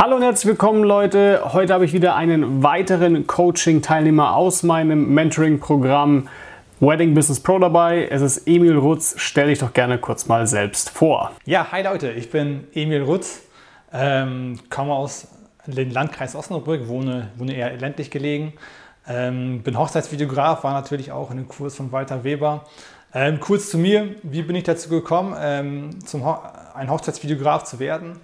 Hallo und herzlich willkommen Leute. Heute habe ich wieder einen weiteren Coaching-Teilnehmer aus meinem Mentoring-Programm Wedding Business Pro dabei. Es ist Emil Rutz. Stell dich doch gerne kurz mal selbst vor. Ja, hi Leute, ich bin Emil Rutz, ähm, komme aus dem Landkreis Osnabrück, wohne, wohne eher ländlich gelegen. Ähm, bin Hochzeitsvideograf, war natürlich auch in einem Kurs von Walter Weber. Ähm, kurz zu mir, wie bin ich dazu gekommen, ähm, zum Ho ein Hochzeitsvideograf zu werden?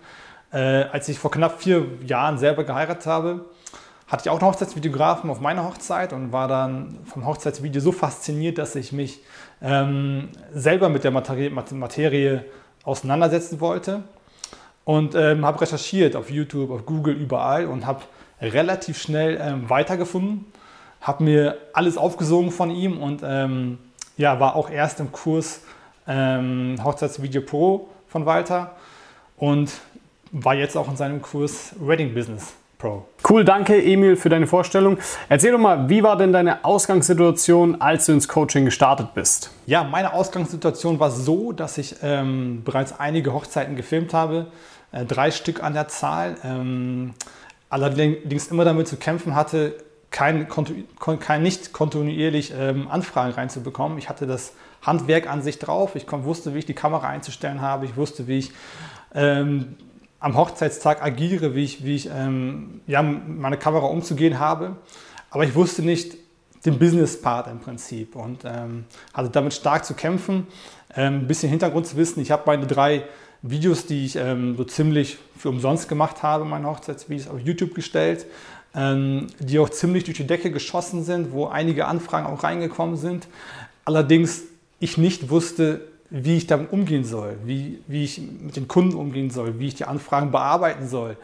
Äh, als ich vor knapp vier Jahren selber geheiratet habe, hatte ich auch einen Hochzeitsvideografen auf meiner Hochzeit und war dann vom Hochzeitsvideo so fasziniert, dass ich mich ähm, selber mit der Materie, Materie auseinandersetzen wollte. Und ähm, habe recherchiert auf YouTube, auf Google, überall und habe relativ schnell ähm, weitergefunden, habe mir alles aufgesogen von ihm und ähm, ja, war auch erst im Kurs ähm, Hochzeitsvideo Pro von Walter. Und war jetzt auch in seinem Kurs Wedding Business Pro. Cool, danke Emil für deine Vorstellung. Erzähl doch mal, wie war denn deine Ausgangssituation, als du ins Coaching gestartet bist? Ja, meine Ausgangssituation war so, dass ich ähm, bereits einige Hochzeiten gefilmt habe, äh, drei Stück an der Zahl, ähm, allerdings immer damit zu kämpfen hatte, kein, kein nicht kontinuierlich ähm, Anfragen reinzubekommen. Ich hatte das Handwerk an sich drauf, ich wusste, wie ich die Kamera einzustellen habe, ich wusste, wie ich ähm, am Hochzeitstag agiere, wie ich, wie ich ähm, ja, meine Kamera umzugehen habe. Aber ich wusste nicht den Business-Part im Prinzip und ähm, hatte damit stark zu kämpfen. Ähm, ein bisschen Hintergrund zu wissen, ich habe meine drei Videos, die ich ähm, so ziemlich für umsonst gemacht habe, meine Hochzeitsvideos auf YouTube gestellt, ähm, die auch ziemlich durch die Decke geschossen sind, wo einige Anfragen auch reingekommen sind. Allerdings ich nicht wusste, wie ich damit umgehen soll, wie, wie ich mit den Kunden umgehen soll, wie ich die Anfragen bearbeiten soll,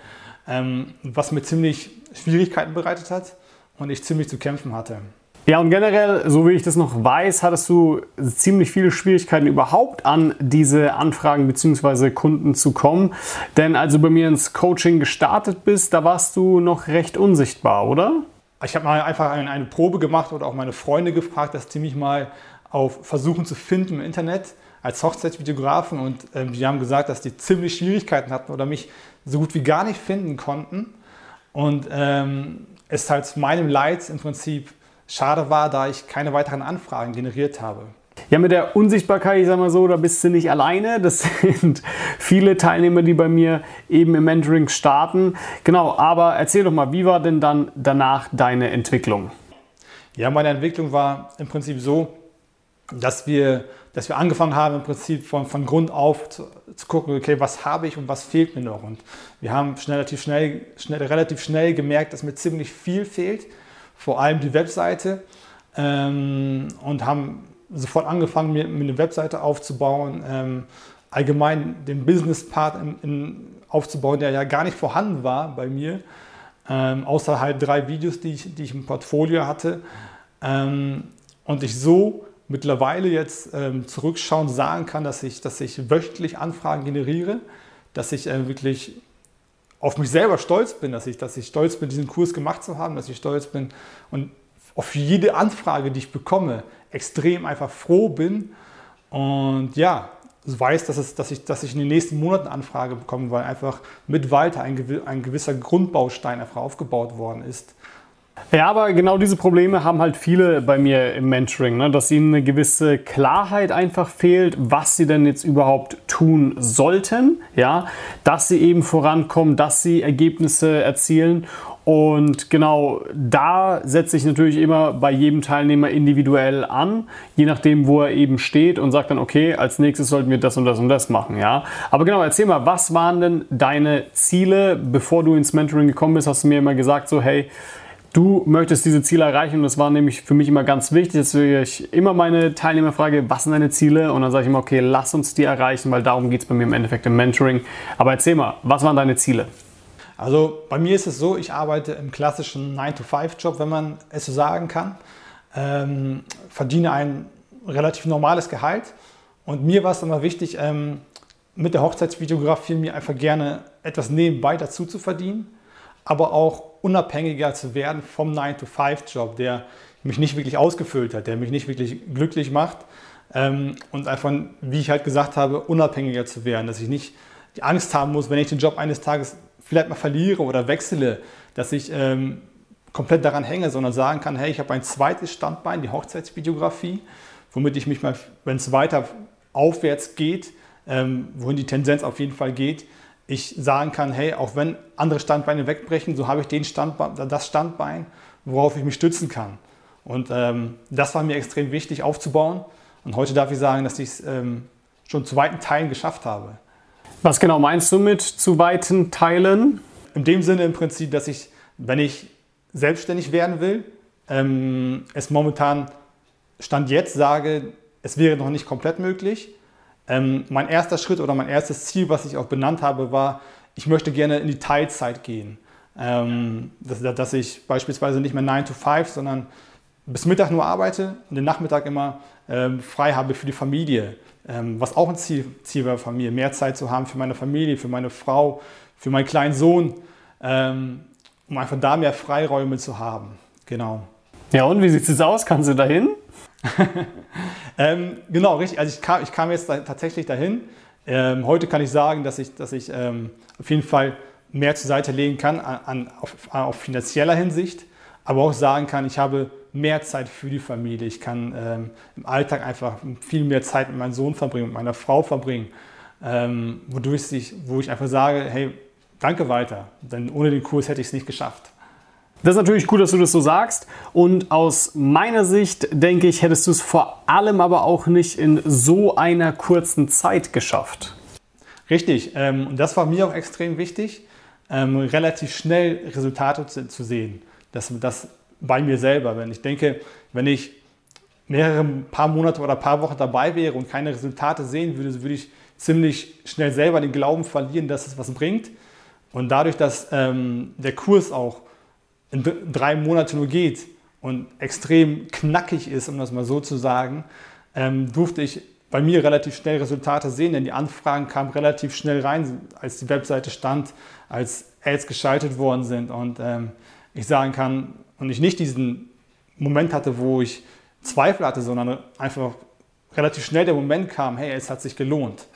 ähm, was mir ziemlich Schwierigkeiten bereitet hat und ich ziemlich zu kämpfen hatte. Ja, und generell, so wie ich das noch weiß, hattest du ziemlich viele Schwierigkeiten überhaupt an diese Anfragen bzw. Kunden zu kommen. Denn als du bei mir ins Coaching gestartet bist, da warst du noch recht unsichtbar, oder? Ich habe mal einfach eine Probe gemacht oder auch meine Freunde gefragt, dass die mich mal auf versuchen zu finden im Internet als Hochzeitsvideografen und ähm, die haben gesagt, dass die ziemlich Schwierigkeiten hatten oder mich so gut wie gar nicht finden konnten. Und ähm, es halt meinem Leid im Prinzip schade war, da ich keine weiteren Anfragen generiert habe. Ja, mit der Unsichtbarkeit, ich sag mal so, da bist du nicht alleine. Das sind viele Teilnehmer, die bei mir eben im Mentoring starten. Genau, aber erzähl doch mal, wie war denn dann danach deine Entwicklung? Ja, meine Entwicklung war im Prinzip so, dass wir, dass wir angefangen haben, im Prinzip von, von Grund auf zu, zu gucken, okay, was habe ich und was fehlt mir noch. Und wir haben schnell, relativ, schnell, schnell, relativ schnell gemerkt, dass mir ziemlich viel fehlt, vor allem die Webseite. Ähm, und haben sofort angefangen, mir, mir eine Webseite aufzubauen, ähm, allgemein den Business-Part aufzubauen, der ja gar nicht vorhanden war bei mir, ähm, außer halt drei Videos, die ich, die ich im Portfolio hatte. Ähm, und ich so mittlerweile jetzt ähm, zurückschauend sagen kann, dass ich, dass ich wöchentlich Anfragen generiere, dass ich äh, wirklich auf mich selber stolz bin, dass ich, dass ich stolz bin, diesen Kurs gemacht zu haben, dass ich stolz bin und auf jede Anfrage, die ich bekomme, extrem einfach froh bin und ja, weiß, dass, es, dass, ich, dass ich in den nächsten Monaten Anfrage bekomme, weil einfach mit Walter ein, ein gewisser Grundbaustein einfach aufgebaut worden ist. Ja, aber genau diese Probleme haben halt viele bei mir im Mentoring, ne? dass ihnen eine gewisse Klarheit einfach fehlt, was sie denn jetzt überhaupt tun sollten, ja, dass sie eben vorankommen, dass sie Ergebnisse erzielen. Und genau da setze ich natürlich immer bei jedem Teilnehmer individuell an, je nachdem, wo er eben steht und sagt dann, okay, als nächstes sollten wir das und das und das machen, ja. Aber genau, erzähl mal, was waren denn deine Ziele, bevor du ins Mentoring gekommen bist? Hast du mir immer gesagt, so, hey, Du möchtest diese Ziele erreichen und das war nämlich für mich immer ganz wichtig, dass ich immer meine Teilnehmer frage, was sind deine Ziele? Und dann sage ich immer, okay, lass uns die erreichen, weil darum geht es bei mir im Endeffekt im Mentoring. Aber erzähl mal, was waren deine Ziele? Also bei mir ist es so, ich arbeite im klassischen 9-to-5-Job, wenn man es so sagen kann. Ähm, verdiene ein relativ normales Gehalt und mir war es immer wichtig, ähm, mit der Hochzeitsvideografie mir einfach gerne etwas nebenbei dazu zu verdienen aber auch unabhängiger zu werden vom 9-to-5-Job, der mich nicht wirklich ausgefüllt hat, der mich nicht wirklich glücklich macht. Ähm, und einfach, wie ich halt gesagt habe, unabhängiger zu werden, dass ich nicht die Angst haben muss, wenn ich den Job eines Tages vielleicht mal verliere oder wechsle, dass ich ähm, komplett daran hänge, sondern sagen kann, hey, ich habe ein zweites Standbein, die Hochzeitsvideografie, womit ich mich mal, wenn es weiter aufwärts geht, ähm, wohin die Tendenz auf jeden Fall geht, ich sagen kann, hey, auch wenn andere Standbeine wegbrechen, so habe ich den Standbein, das Standbein, worauf ich mich stützen kann. Und ähm, das war mir extrem wichtig aufzubauen. Und heute darf ich sagen, dass ich es ähm, schon zu weiten Teilen geschafft habe. Was genau meinst du mit zu weiten Teilen? In dem Sinne im Prinzip, dass ich, wenn ich selbstständig werden will, ähm, es momentan Stand jetzt sage, es wäre noch nicht komplett möglich. Ähm, mein erster Schritt oder mein erstes Ziel, was ich auch benannt habe, war, ich möchte gerne in die Teilzeit gehen. Ähm, dass, dass, ich beispielsweise nicht mehr 9 to 5, sondern bis Mittag nur arbeite und den Nachmittag immer ähm, frei habe für die Familie. Ähm, was auch ein Ziel, Ziel war von mir, mehr Zeit zu haben für meine Familie, für meine Frau, für meinen kleinen Sohn, ähm, um einfach da mehr Freiräume zu haben. Genau. Ja, und wie sieht es aus? Kannst du dahin? ähm, genau, richtig. Also ich kam, ich kam jetzt da, tatsächlich dahin. Ähm, heute kann ich sagen, dass ich, dass ich ähm, auf jeden Fall mehr zur Seite legen kann an, an, auf, auf, finanzieller Hinsicht, aber auch sagen kann, ich habe mehr Zeit für die Familie. Ich kann ähm, im Alltag einfach viel mehr Zeit mit meinem Sohn verbringen, mit meiner Frau verbringen, ähm, wodurch ich, wo ich einfach sage, hey, danke weiter, denn ohne den Kurs hätte ich es nicht geschafft. Das ist natürlich gut, dass du das so sagst. Und aus meiner Sicht denke ich, hättest du es vor allem aber auch nicht in so einer kurzen Zeit geschafft. Richtig. Ähm, und das war mir auch extrem wichtig, ähm, relativ schnell Resultate zu, sehen. Das, das bei mir selber. Wenn ich denke, wenn ich mehrere paar Monate oder paar Wochen dabei wäre und keine Resultate sehen würde, würde ich ziemlich schnell selber den Glauben verlieren, dass es was bringt. Und dadurch, dass ähm, der Kurs auch drei Monate nur geht und extrem knackig ist, um das mal so zu sagen, ähm, durfte ich bei mir relativ schnell Resultate sehen, denn die Anfragen kamen relativ schnell rein, als die Webseite stand, als Ads geschaltet worden sind und ähm, ich sagen kann und ich nicht diesen Moment hatte, wo ich Zweifel hatte, sondern einfach relativ schnell der Moment kam, hey, es hat sich gelohnt.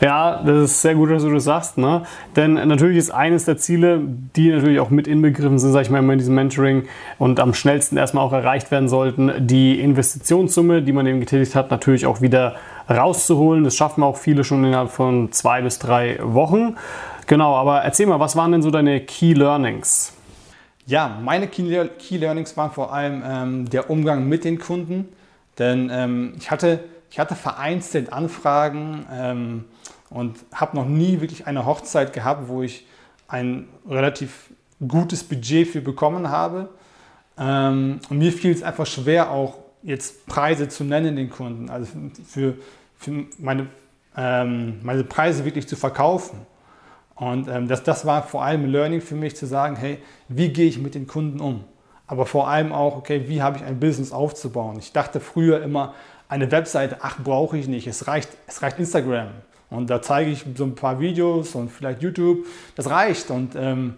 Ja, das ist sehr gut, dass du das sagst. Ne? Denn natürlich ist eines der Ziele, die natürlich auch mit inbegriffen sind, sage ich mal, in diesem Mentoring und am schnellsten erstmal auch erreicht werden sollten, die Investitionssumme, die man eben getätigt hat, natürlich auch wieder rauszuholen. Das schaffen auch viele schon innerhalb von zwei bis drei Wochen. Genau, aber erzähl mal, was waren denn so deine Key Learnings? Ja, meine Key, Key Learnings waren vor allem ähm, der Umgang mit den Kunden. Denn ähm, ich hatte ich hatte vereinzelt Anfragen ähm, und habe noch nie wirklich eine Hochzeit gehabt, wo ich ein relativ gutes Budget für bekommen habe. Ähm, und mir fiel es einfach schwer, auch jetzt Preise zu nennen den Kunden, also für, für meine, ähm, meine Preise wirklich zu verkaufen. Und ähm, das, das war vor allem Learning für mich zu sagen, hey, wie gehe ich mit den Kunden um? Aber vor allem auch, okay, wie habe ich ein Business aufzubauen? Ich dachte früher immer, eine Webseite, ach, brauche ich nicht. Es reicht, es reicht Instagram. Und da zeige ich so ein paar Videos und vielleicht YouTube. Das reicht. Und ähm,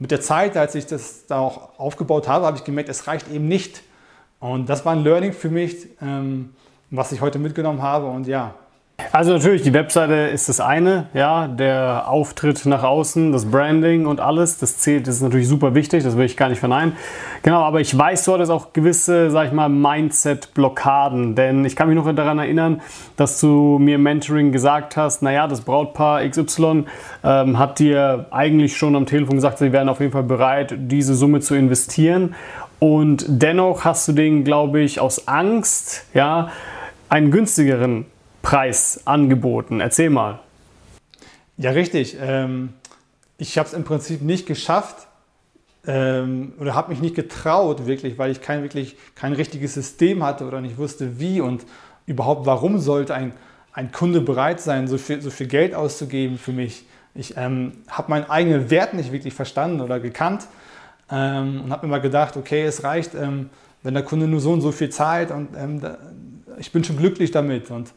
mit der Zeit, als ich das da auch aufgebaut habe, habe ich gemerkt, es reicht eben nicht. Und das war ein Learning für mich, ähm, was ich heute mitgenommen habe. Und ja, also natürlich, die Webseite ist das eine, ja, der Auftritt nach außen, das Branding und alles, das zählt, das ist natürlich super wichtig, das will ich gar nicht verneinen. Genau, aber ich weiß, du hattest auch gewisse, sag ich mal, Mindset-Blockaden, denn ich kann mich noch daran erinnern, dass du mir im Mentoring gesagt hast, naja, das Brautpaar XY ähm, hat dir eigentlich schon am Telefon gesagt, sie wären auf jeden Fall bereit, diese Summe zu investieren und dennoch hast du den, glaube ich, aus Angst, ja, einen günstigeren Preis angeboten. Erzähl mal. Ja, richtig. Ähm, ich habe es im Prinzip nicht geschafft ähm, oder habe mich nicht getraut, wirklich, weil ich kein, wirklich, kein richtiges System hatte oder nicht wusste, wie und überhaupt, warum sollte ein, ein Kunde bereit sein, so viel, so viel Geld auszugeben für mich. Ich ähm, habe meinen eigenen Wert nicht wirklich verstanden oder gekannt ähm, und habe mir mal gedacht, okay, es reicht, ähm, wenn der Kunde nur so und so viel zahlt und ähm, da, ich bin schon glücklich damit. Und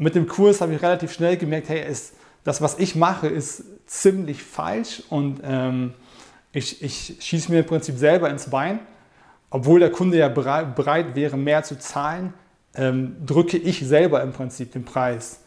mit dem Kurs habe ich relativ schnell gemerkt, hey, ist, das, was ich mache, ist ziemlich falsch und ähm, ich, ich schieße mir im Prinzip selber ins Bein. Obwohl der Kunde ja bereit, wäre, mehr zu zahlen, ähm, drücke ich selber im Prinzip den Preis.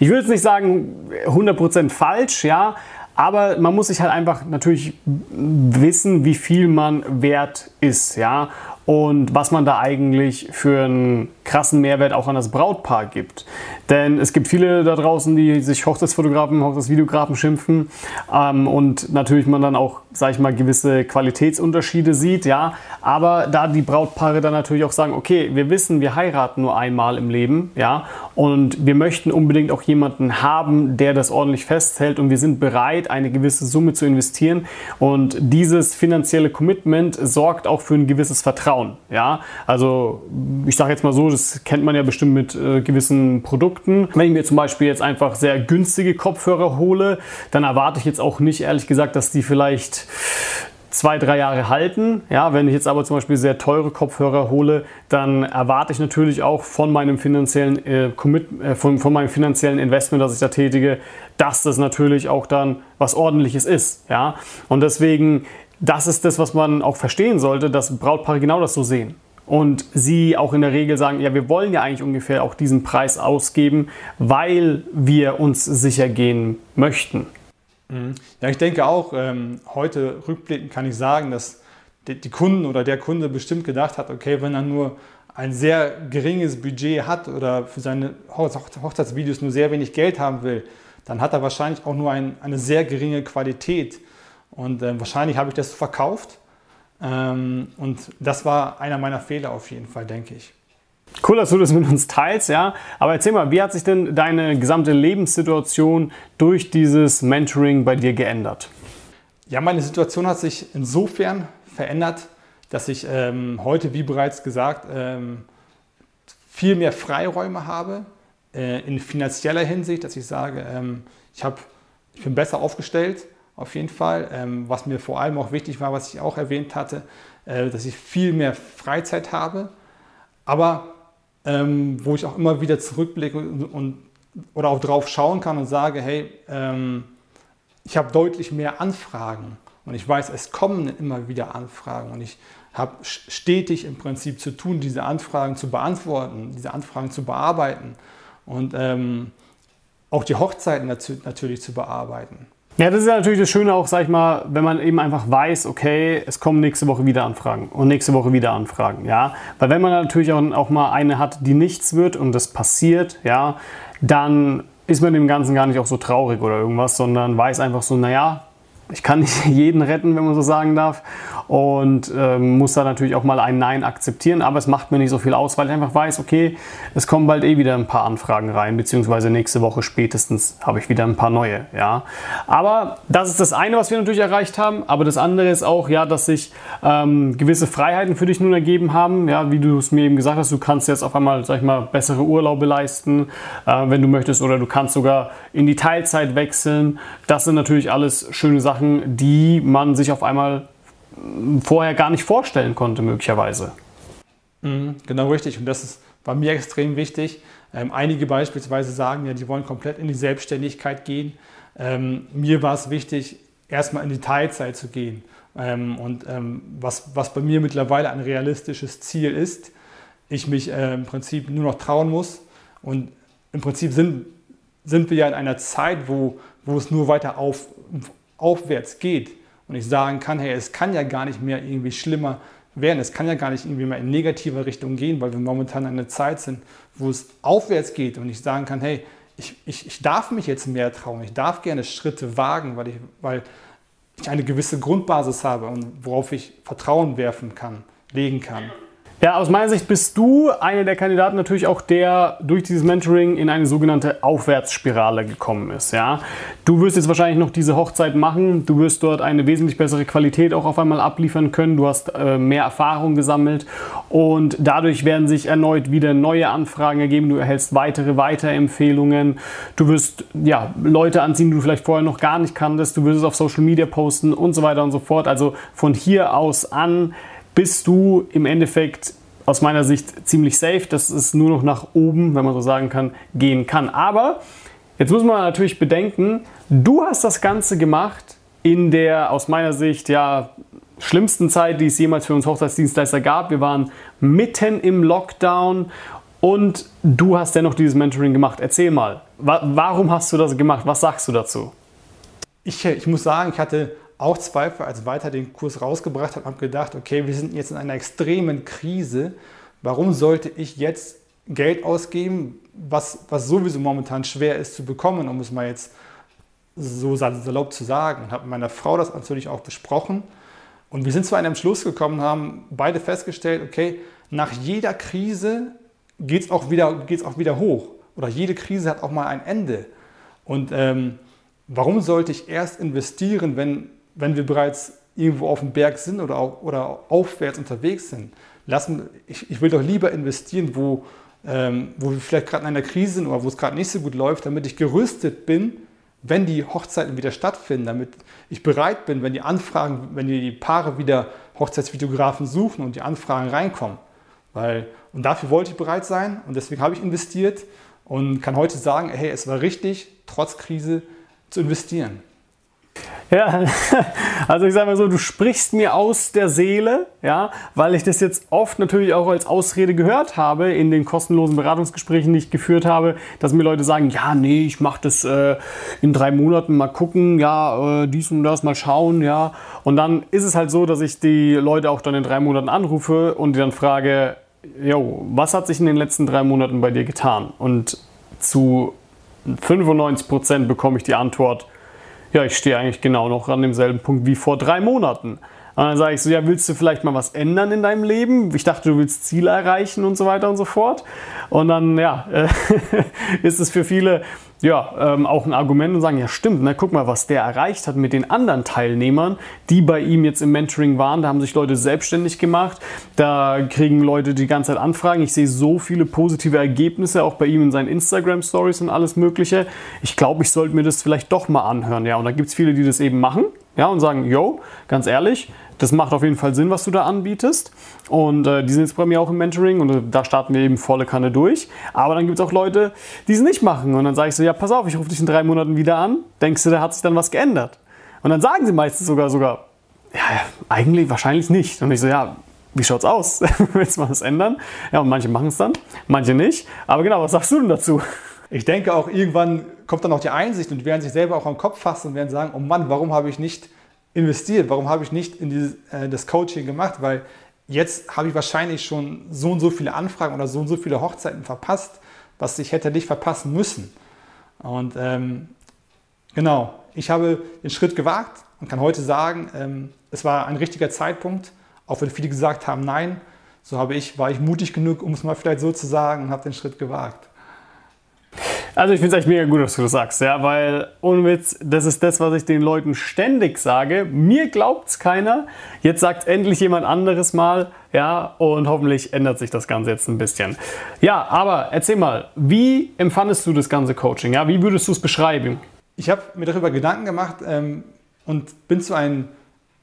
Ich würde jetzt nicht sagen 100% falsch, ja, Aber man muss sich halt einfach natürlich wissen, wie viel man wert ist, ja und was man da eigentlich für einen krassen Mehrwert auch an das Brautpaar gibt. Denn es gibt viele da draußen, die sich Hochzeitsfotografen, Hochzeitsvideografen schimpfen ähm, und natürlich man dann auch, sag ich mal, gewisse Qualitätsunterschiede sieht, ja. Aber da die Brautpaare dann natürlich auch sagen, okay, wir wissen, wir heiraten nur einmal im Leben, ja, und wir möchten unbedingt auch jemanden haben, der das ordentlich festhält und wir sind bereit, eine gewisse Summe zu investieren und dieses finanzielle Commitment sorgt auch für ein gewisses Vertrauen, ja. Also ich sage jetzt mal so, das kennt man ja bestimmt mit äh, gewissen Produkten. Wenn ich mir zum Beispiel jetzt einfach sehr günstige Kopfhörer hole, dann erwarte ich jetzt auch nicht, ehrlich gesagt, dass die vielleicht zwei, drei Jahre halten. Ja, wenn ich jetzt aber zum Beispiel sehr teure Kopfhörer hole, dann erwarte ich natürlich auch von meinem finanziellen äh, Commit, äh, von, von meinem finanziellen Investment, das ich da tätige, dass das natürlich auch dann was ordentliches ist. Ja, und deswegen, das ist das, was man auch verstehen sollte, dass Brautpaare genau das so sehen und sie auch in der Regel sagen, ja, wir wollen ja eigentlich ungefähr auch diesen Preis ausgeben, weil wir uns sicher gehen möchten. Mhm. Ja, ich denke auch, ähm, heute rückblickend kann ich sagen, dass die, die Kunden oder der Kunde bestimmt gedacht hat, okay, wenn er nur ein sehr geringes Budget hat oder für seine Hochzeitsvideos nur sehr wenig Geld haben will, dann hat er wahrscheinlich auch nur ein, eine sehr geringe Qualität. Und äh, wahrscheinlich habe ich das verkauft ähm, und das war einer meiner Fehler auf jeden Fall, denke ich. Cool, dass du das mit uns teilst, ja. Aber erzähl mal, wie hat sich denn deine gesamte Lebenssituation durch dieses Mentoring bei dir geändert? Ja, meine Situation hat sich insofern verändert, dass ich ähm, heute, wie bereits gesagt, ähm, viel mehr Freiräume habe äh, in finanzieller Hinsicht, dass ich sage, ähm, ich, hab, ich bin besser aufgestellt auf jeden Fall. Ähm, was mir vor allem auch wichtig war, was ich auch erwähnt hatte, äh, dass ich viel mehr Freizeit habe, aber ähm, wo ich auch immer wieder zurückblicke und, und, oder auch drauf schauen kann und sage, hey, ähm, ich habe deutlich mehr Anfragen und ich weiß, es kommen immer wieder Anfragen und ich habe stetig im Prinzip zu tun, diese Anfragen zu beantworten, diese Anfragen zu bearbeiten und ähm, auch die Hochzeiten natürlich zu bearbeiten. Ja, das ist ja natürlich das Schöne auch, sag ich mal, wenn man eben einfach weiß, okay, es kommen nächste Woche wieder Anfragen und nächste Woche wieder Anfragen, ja. Weil wenn man natürlich auch, auch mal eine hat, die nichts wird und das passiert, ja, dann ist man dem Ganzen gar nicht auch so traurig oder irgendwas, sondern weiß einfach so, naja, ich kann nicht jeden retten, wenn man so sagen darf. Und ähm, muss da natürlich auch mal ein Nein akzeptieren. Aber es macht mir nicht so viel aus, weil ich einfach weiß, okay, es kommen bald eh wieder ein paar Anfragen rein, beziehungsweise nächste Woche spätestens habe ich wieder ein paar neue. Ja. Aber das ist das eine, was wir natürlich erreicht haben. Aber das andere ist auch, ja, dass sich ähm, gewisse Freiheiten für dich nun ergeben haben. Ja, wie du es mir eben gesagt hast, du kannst jetzt auf einmal, sag ich mal, bessere Urlaube leisten, äh, wenn du möchtest, oder du kannst sogar in die Teilzeit wechseln. Das sind natürlich alles schöne Sachen Sachen, die man sich auf einmal vorher gar nicht vorstellen konnte, möglicherweise. Mhm, genau richtig. Und das ist bei mir extrem wichtig. Ähm, einige beispielsweise sagen ja, die wollen komplett in die Selbstständigkeit gehen. Ähm, mir war es wichtig, erstmal in die Teilzeit zu gehen. Ähm, und ähm, was, was bei mir mittlerweile ein realistisches Ziel ist, ich mich äh, im Prinzip nur noch trauen muss. Und im Prinzip sind, sind wir ja in einer Zeit, wo, wo es nur weiter auf, aufwärts geht und ich sagen kann, hey, es kann ja gar nicht mehr irgendwie schlimmer werden, es kann ja gar nicht irgendwie mehr in negative Richtung gehen, weil wir momentan in einer Zeit sind, wo es aufwärts geht. Und ich sagen kann, hey, ich, ich, ich darf mich jetzt mehr trauen, ich darf gerne Schritte wagen, weil ich, weil ich eine gewisse Grundbasis habe und worauf ich Vertrauen werfen kann, legen kann. Ja, aus meiner Sicht bist du einer der Kandidaten natürlich auch, der durch dieses Mentoring in eine sogenannte Aufwärtsspirale gekommen ist. Ja? Du wirst jetzt wahrscheinlich noch diese Hochzeit machen, du wirst dort eine wesentlich bessere Qualität auch auf einmal abliefern können, du hast äh, mehr Erfahrung gesammelt und dadurch werden sich erneut wieder neue Anfragen ergeben, du erhältst weitere Weiterempfehlungen, du wirst ja, Leute anziehen, die du vielleicht vorher noch gar nicht kanntest, du wirst es auf Social Media posten und so weiter und so fort. Also von hier aus an bist du im Endeffekt aus meiner Sicht ziemlich safe, dass es nur noch nach oben, wenn man so sagen kann, gehen kann. Aber jetzt muss man natürlich bedenken, du hast das Ganze gemacht in der aus meiner Sicht ja schlimmsten Zeit, die es jemals für uns Hochzeitsdienstleister gab. Wir waren mitten im Lockdown und du hast dennoch dieses Mentoring gemacht. Erzähl mal, warum hast du das gemacht? Was sagst du dazu? ich, ich muss sagen, ich hatte auch Zweifel, als weiter den Kurs rausgebracht habe, habe gedacht, okay, wir sind jetzt in einer extremen Krise. Warum sollte ich jetzt Geld ausgeben, was, was sowieso momentan schwer ist zu bekommen, um es mal jetzt so salopp zu sagen? Und habe mit meiner Frau das natürlich auch besprochen. Und wir sind zu einem Schluss gekommen, haben beide festgestellt, okay, nach jeder Krise geht es auch, wieder, auch wieder hoch. Oder jede Krise hat auch mal ein Ende. Und ähm, warum sollte ich erst investieren, wenn wenn wir bereits irgendwo auf dem Berg sind oder, oder aufwärts unterwegs sind. Lassen, ich, ich will doch lieber investieren, wo, ähm, wo wir vielleicht gerade in einer Krise sind oder wo es gerade nicht so gut läuft, damit ich gerüstet bin, wenn die Hochzeiten wieder stattfinden, damit ich bereit bin, wenn die Anfragen, wenn die Paare wieder Hochzeitsvideografen suchen und die Anfragen reinkommen. Weil, und dafür wollte ich bereit sein und deswegen habe ich investiert und kann heute sagen, hey, es war richtig, trotz Krise zu investieren. Ja, also ich sage mal so, du sprichst mir aus der Seele, ja, weil ich das jetzt oft natürlich auch als Ausrede gehört habe in den kostenlosen Beratungsgesprächen, die ich geführt habe, dass mir Leute sagen, ja, nee, ich mache das äh, in drei Monaten mal gucken, ja, äh, dies und das mal schauen, ja. Und dann ist es halt so, dass ich die Leute auch dann in drei Monaten anrufe und die dann frage, jo, was hat sich in den letzten drei Monaten bei dir getan? Und zu 95 Prozent bekomme ich die Antwort, ja, ich stehe eigentlich genau noch an demselben Punkt wie vor drei Monaten. Und dann sage ich so, ja, willst du vielleicht mal was ändern in deinem Leben? Ich dachte, du willst Ziele erreichen und so weiter und so fort. Und dann, ja, ist es für viele ja, ähm, auch ein Argument und sagen, ja stimmt, na, guck mal, was der erreicht hat mit den anderen Teilnehmern, die bei ihm jetzt im Mentoring waren. Da haben sich Leute selbstständig gemacht, da kriegen Leute die ganze Zeit Anfragen. Ich sehe so viele positive Ergebnisse, auch bei ihm in seinen Instagram-Stories und alles Mögliche. Ich glaube, ich sollte mir das vielleicht doch mal anhören. Ja, und da gibt es viele, die das eben machen ja, und sagen, yo, ganz ehrlich, das macht auf jeden Fall Sinn, was du da anbietest. Und äh, die sind jetzt bei mir auch im Mentoring und äh, da starten wir eben volle Kanne durch. Aber dann gibt es auch Leute, die es nicht machen. Und dann sage ich so, ja, pass auf, ich rufe dich in drei Monaten wieder an. Denkst du, da hat sich dann was geändert? Und dann sagen sie meistens sogar, sogar, ja, eigentlich wahrscheinlich nicht. Und ich so, ja, wie schaut's aus? Willst du mal was ändern? Ja, und manche machen es dann, manche nicht. Aber genau, was sagst du denn dazu? Ich denke auch, irgendwann kommt dann auch die Einsicht und werden sich selber auch am Kopf fassen und werden sagen, oh Mann, warum habe ich nicht investiert? Warum habe ich nicht in dieses, äh, das Coaching gemacht? Weil jetzt habe ich wahrscheinlich schon so und so viele Anfragen oder so und so viele Hochzeiten verpasst, was ich hätte nicht verpassen müssen. Und ähm, genau, ich habe den Schritt gewagt und kann heute sagen, ähm, es war ein richtiger Zeitpunkt, auch wenn viele gesagt haben, nein, so habe ich, war ich mutig genug, um es mal vielleicht so zu sagen und habe den Schritt gewagt. Also ich finde es echt mega gut, dass du das sagst, ja, weil ohne Witz, das ist das, was ich den Leuten ständig sage. Mir glaubt es keiner. Jetzt sagt endlich jemand anderes mal, ja, und hoffentlich ändert sich das Ganze jetzt ein bisschen. Ja, aber erzähl mal, wie empfandest du das ganze Coaching? Ja, wie würdest du es beschreiben? Ich habe mir darüber Gedanken gemacht ähm, und bin zu einem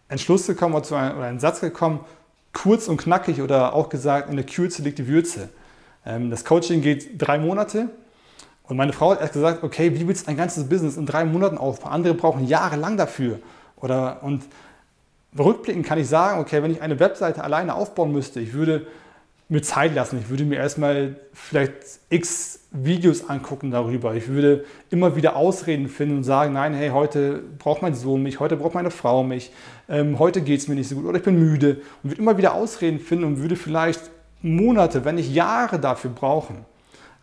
Entschluss gekommen oder zu einem, oder einem Satz gekommen, kurz und knackig oder auch gesagt, in der Kürze liegt die Würze. Ähm, das Coaching geht drei Monate und meine Frau hat erst gesagt, okay, wie willst du ein ganzes Business in drei Monaten aufbauen? Andere brauchen jahrelang dafür. Oder, und rückblickend kann ich sagen, okay, wenn ich eine Webseite alleine aufbauen müsste, ich würde mir Zeit lassen. Ich würde mir erstmal vielleicht x Videos angucken darüber. Ich würde immer wieder Ausreden finden und sagen, nein, hey, heute braucht mein Sohn mich, heute braucht meine Frau mich, ähm, heute geht es mir nicht so gut oder ich bin müde. Und würde immer wieder Ausreden finden und würde vielleicht Monate, wenn nicht Jahre dafür brauchen.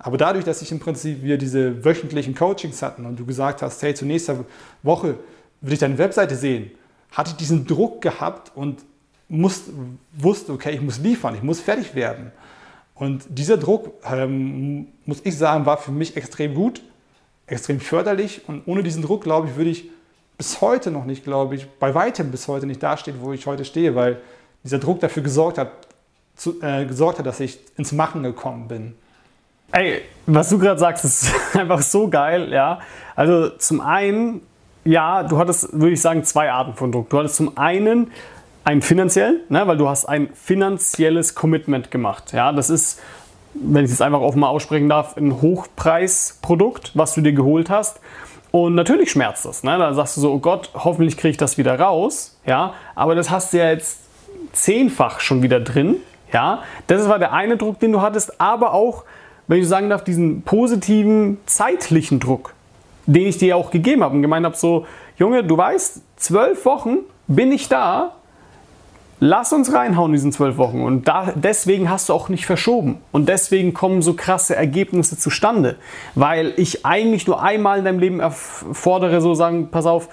Aber dadurch, dass ich im Prinzip wir diese wöchentlichen Coachings hatten und du gesagt hast, hey, zur nächsten Woche will ich deine Webseite sehen, hatte ich diesen Druck gehabt und muss, wusste, okay, ich muss liefern, ich muss fertig werden. Und dieser Druck, ähm, muss ich sagen, war für mich extrem gut, extrem förderlich. Und ohne diesen Druck, glaube ich, würde ich bis heute noch nicht, glaube ich, bei weitem bis heute nicht dastehen, wo ich heute stehe, weil dieser Druck dafür gesorgt hat, zu, äh, gesorgt hat, dass ich ins Machen gekommen bin. Ey, was du gerade sagst, ist einfach so geil, ja. Also zum einen, ja, du hattest, würde ich sagen, zwei Arten von Druck. Du hattest zum einen einen finanziellen, ne, weil du hast ein finanzielles Commitment gemacht. Ja, das ist, wenn ich es einfach offen mal aussprechen darf, ein Hochpreisprodukt, was du dir geholt hast. Und natürlich schmerzt das. Ne? Da sagst du so, oh Gott, hoffentlich kriege ich das wieder raus. Ja, aber das hast du ja jetzt zehnfach schon wieder drin. Ja, das war der eine Druck, den du hattest, aber auch wenn ich sagen darf, diesen positiven zeitlichen Druck, den ich dir auch gegeben habe und gemeint habe, so, Junge, du weißt, zwölf Wochen bin ich da, lass uns reinhauen in diesen zwölf Wochen. Und da, deswegen hast du auch nicht verschoben. Und deswegen kommen so krasse Ergebnisse zustande. Weil ich eigentlich nur einmal in deinem Leben fordere, so sagen, pass auf,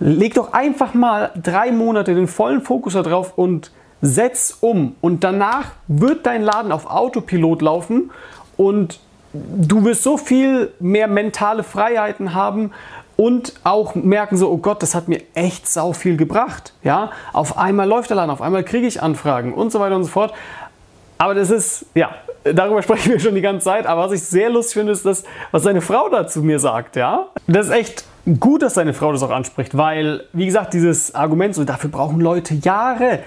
leg doch einfach mal drei Monate den vollen Fokus darauf und setz um. Und danach wird dein Laden auf Autopilot laufen und du wirst so viel mehr mentale Freiheiten haben und auch merken so, oh Gott, das hat mir echt sau viel gebracht. Ja, auf einmal läuft der Laden, auf einmal kriege ich Anfragen und so weiter und so fort. Aber das ist, ja, darüber sprechen wir schon die ganze Zeit. Aber was ich sehr lustig finde, ist das, was seine Frau dazu mir sagt. Ja, das ist echt gut, dass seine Frau das auch anspricht, weil, wie gesagt, dieses Argument, so dafür brauchen Leute Jahre.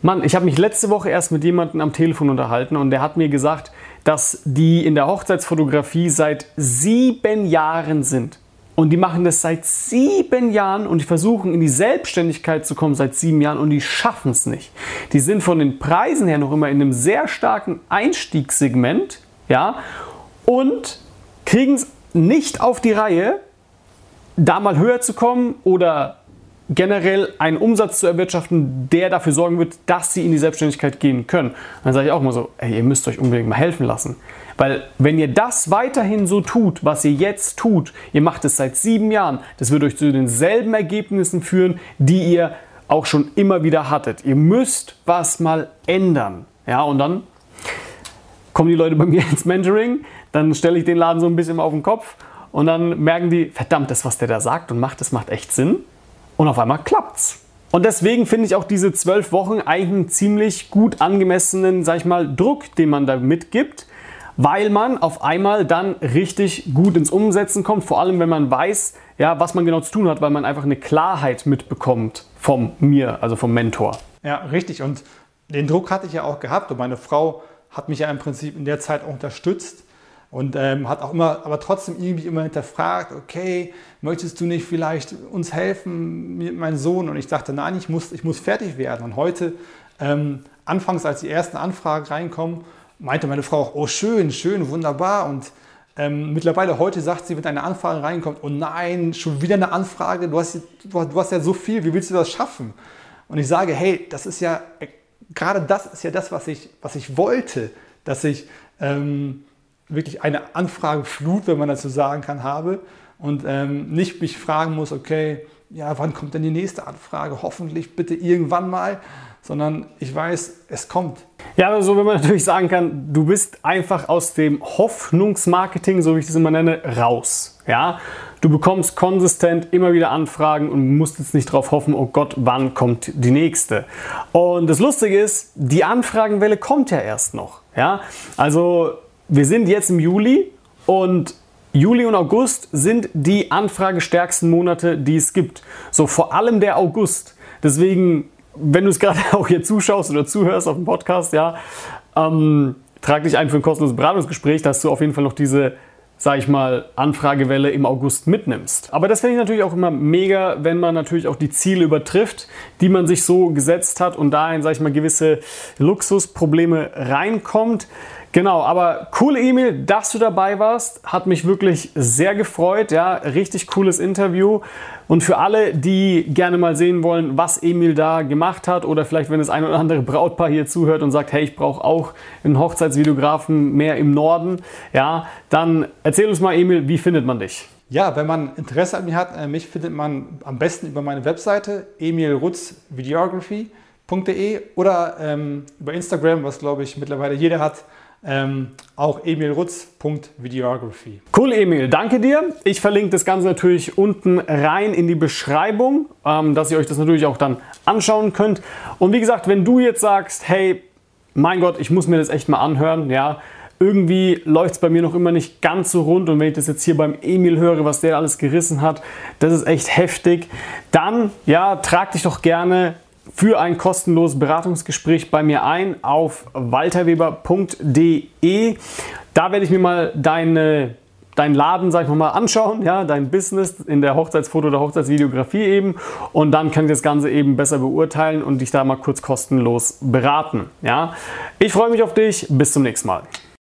Mann, ich habe mich letzte Woche erst mit jemandem am Telefon unterhalten und der hat mir gesagt, dass die in der Hochzeitsfotografie seit sieben Jahren sind. Und die machen das seit sieben Jahren und die versuchen in die Selbstständigkeit zu kommen seit sieben Jahren und die schaffen es nicht. Die sind von den Preisen her noch immer in einem sehr starken Einstiegssegment, ja, und kriegen es nicht auf die Reihe, da mal höher zu kommen oder generell einen Umsatz zu erwirtschaften, der dafür sorgen wird, dass sie in die Selbstständigkeit gehen können. Dann sage ich auch immer so, ey, ihr müsst euch unbedingt mal helfen lassen. Weil wenn ihr das weiterhin so tut, was ihr jetzt tut, ihr macht es seit sieben Jahren, das wird euch zu denselben Ergebnissen führen, die ihr auch schon immer wieder hattet. Ihr müsst was mal ändern. Ja, und dann kommen die Leute bei mir ins Mentoring, dann stelle ich den Laden so ein bisschen auf den Kopf und dann merken die, verdammt, das, was der da sagt und macht, das macht echt Sinn. Und auf einmal klappt's. Und deswegen finde ich auch diese zwölf Wochen eigentlich einen ziemlich gut angemessenen, sag ich mal, Druck, den man da mitgibt, weil man auf einmal dann richtig gut ins Umsetzen kommt, vor allem wenn man weiß, ja, was man genau zu tun hat, weil man einfach eine Klarheit mitbekommt vom mir, also vom Mentor. Ja, richtig. Und den Druck hatte ich ja auch gehabt und meine Frau hat mich ja im Prinzip in der Zeit auch unterstützt und ähm, hat auch immer, aber trotzdem irgendwie immer hinterfragt, okay, möchtest du nicht vielleicht uns helfen, meinem Sohn? Und ich dachte, nein, ich muss, ich muss fertig werden. Und heute, ähm, anfangs, als die ersten Anfragen reinkommen, meinte meine Frau auch, oh schön, schön, wunderbar. Und ähm, mittlerweile heute sagt sie, wenn eine Anfrage reinkommt, oh nein, schon wieder eine Anfrage, du hast, du hast ja so viel, wie willst du das schaffen? Und ich sage, hey, das ist ja, gerade das ist ja das, was ich, was ich wollte, dass ich ähm, wirklich eine Anfrageflut, wenn man dazu sagen kann, habe und ähm, nicht mich fragen muss, okay, ja, wann kommt denn die nächste Anfrage? Hoffentlich bitte irgendwann mal, sondern ich weiß, es kommt. Ja, also wenn man natürlich sagen kann, du bist einfach aus dem Hoffnungsmarketing, so wie ich das immer nenne, raus. Ja, du bekommst konsistent immer wieder Anfragen und musst jetzt nicht darauf hoffen, oh Gott, wann kommt die nächste. Und das Lustige ist, die Anfragenwelle kommt ja erst noch. Ja, also wir sind jetzt im Juli und Juli und August sind die anfragestärksten Monate, die es gibt. So vor allem der August. Deswegen, wenn du es gerade auch hier zuschaust oder zuhörst auf dem Podcast, ja, ähm, trag dich ein für ein kostenloses Beratungsgespräch, dass du auf jeden Fall noch diese sage ich mal, Anfragewelle im August mitnimmst. Aber das finde ich natürlich auch immer mega, wenn man natürlich auch die Ziele übertrifft, die man sich so gesetzt hat und da in, sage ich mal, gewisse Luxusprobleme reinkommt. Genau, aber coole E-Mail, dass du dabei warst. Hat mich wirklich sehr gefreut. Ja, richtig cooles Interview. Und für alle, die gerne mal sehen wollen, was Emil da gemacht hat, oder vielleicht, wenn das ein oder andere Brautpaar hier zuhört und sagt, hey, ich brauche auch einen Hochzeitsvideografen mehr im Norden, ja, dann erzähl uns mal, Emil, wie findet man dich? Ja, wenn man Interesse an mir hat, äh, mich findet man am besten über meine Webseite emilrutzvideography.de oder ähm, über Instagram, was glaube ich mittlerweile jeder hat, ähm, auch emilrutz.videography. Cool, Emil, danke dir. Ich verlinke das Ganze natürlich unten rein in die Beschreibung, ähm, dass ihr euch das natürlich auch dann anschauen könnt. Und wie gesagt, wenn du jetzt sagst, hey, mein Gott, ich muss mir das echt mal anhören, ja, irgendwie läuft es bei mir noch immer nicht ganz so rund und wenn ich das jetzt hier beim Emil höre, was der alles gerissen hat, das ist echt heftig, dann ja, trag dich doch gerne für ein kostenloses Beratungsgespräch bei mir ein auf walterweber.de. Da werde ich mir mal deine deinen Laden, sag ich mal, anschauen, ja, dein Business in der Hochzeitsfoto- oder Hochzeitsvideografie eben und dann kann ich das Ganze eben besser beurteilen und dich da mal kurz kostenlos beraten, ja. Ich freue mich auf dich, bis zum nächsten Mal.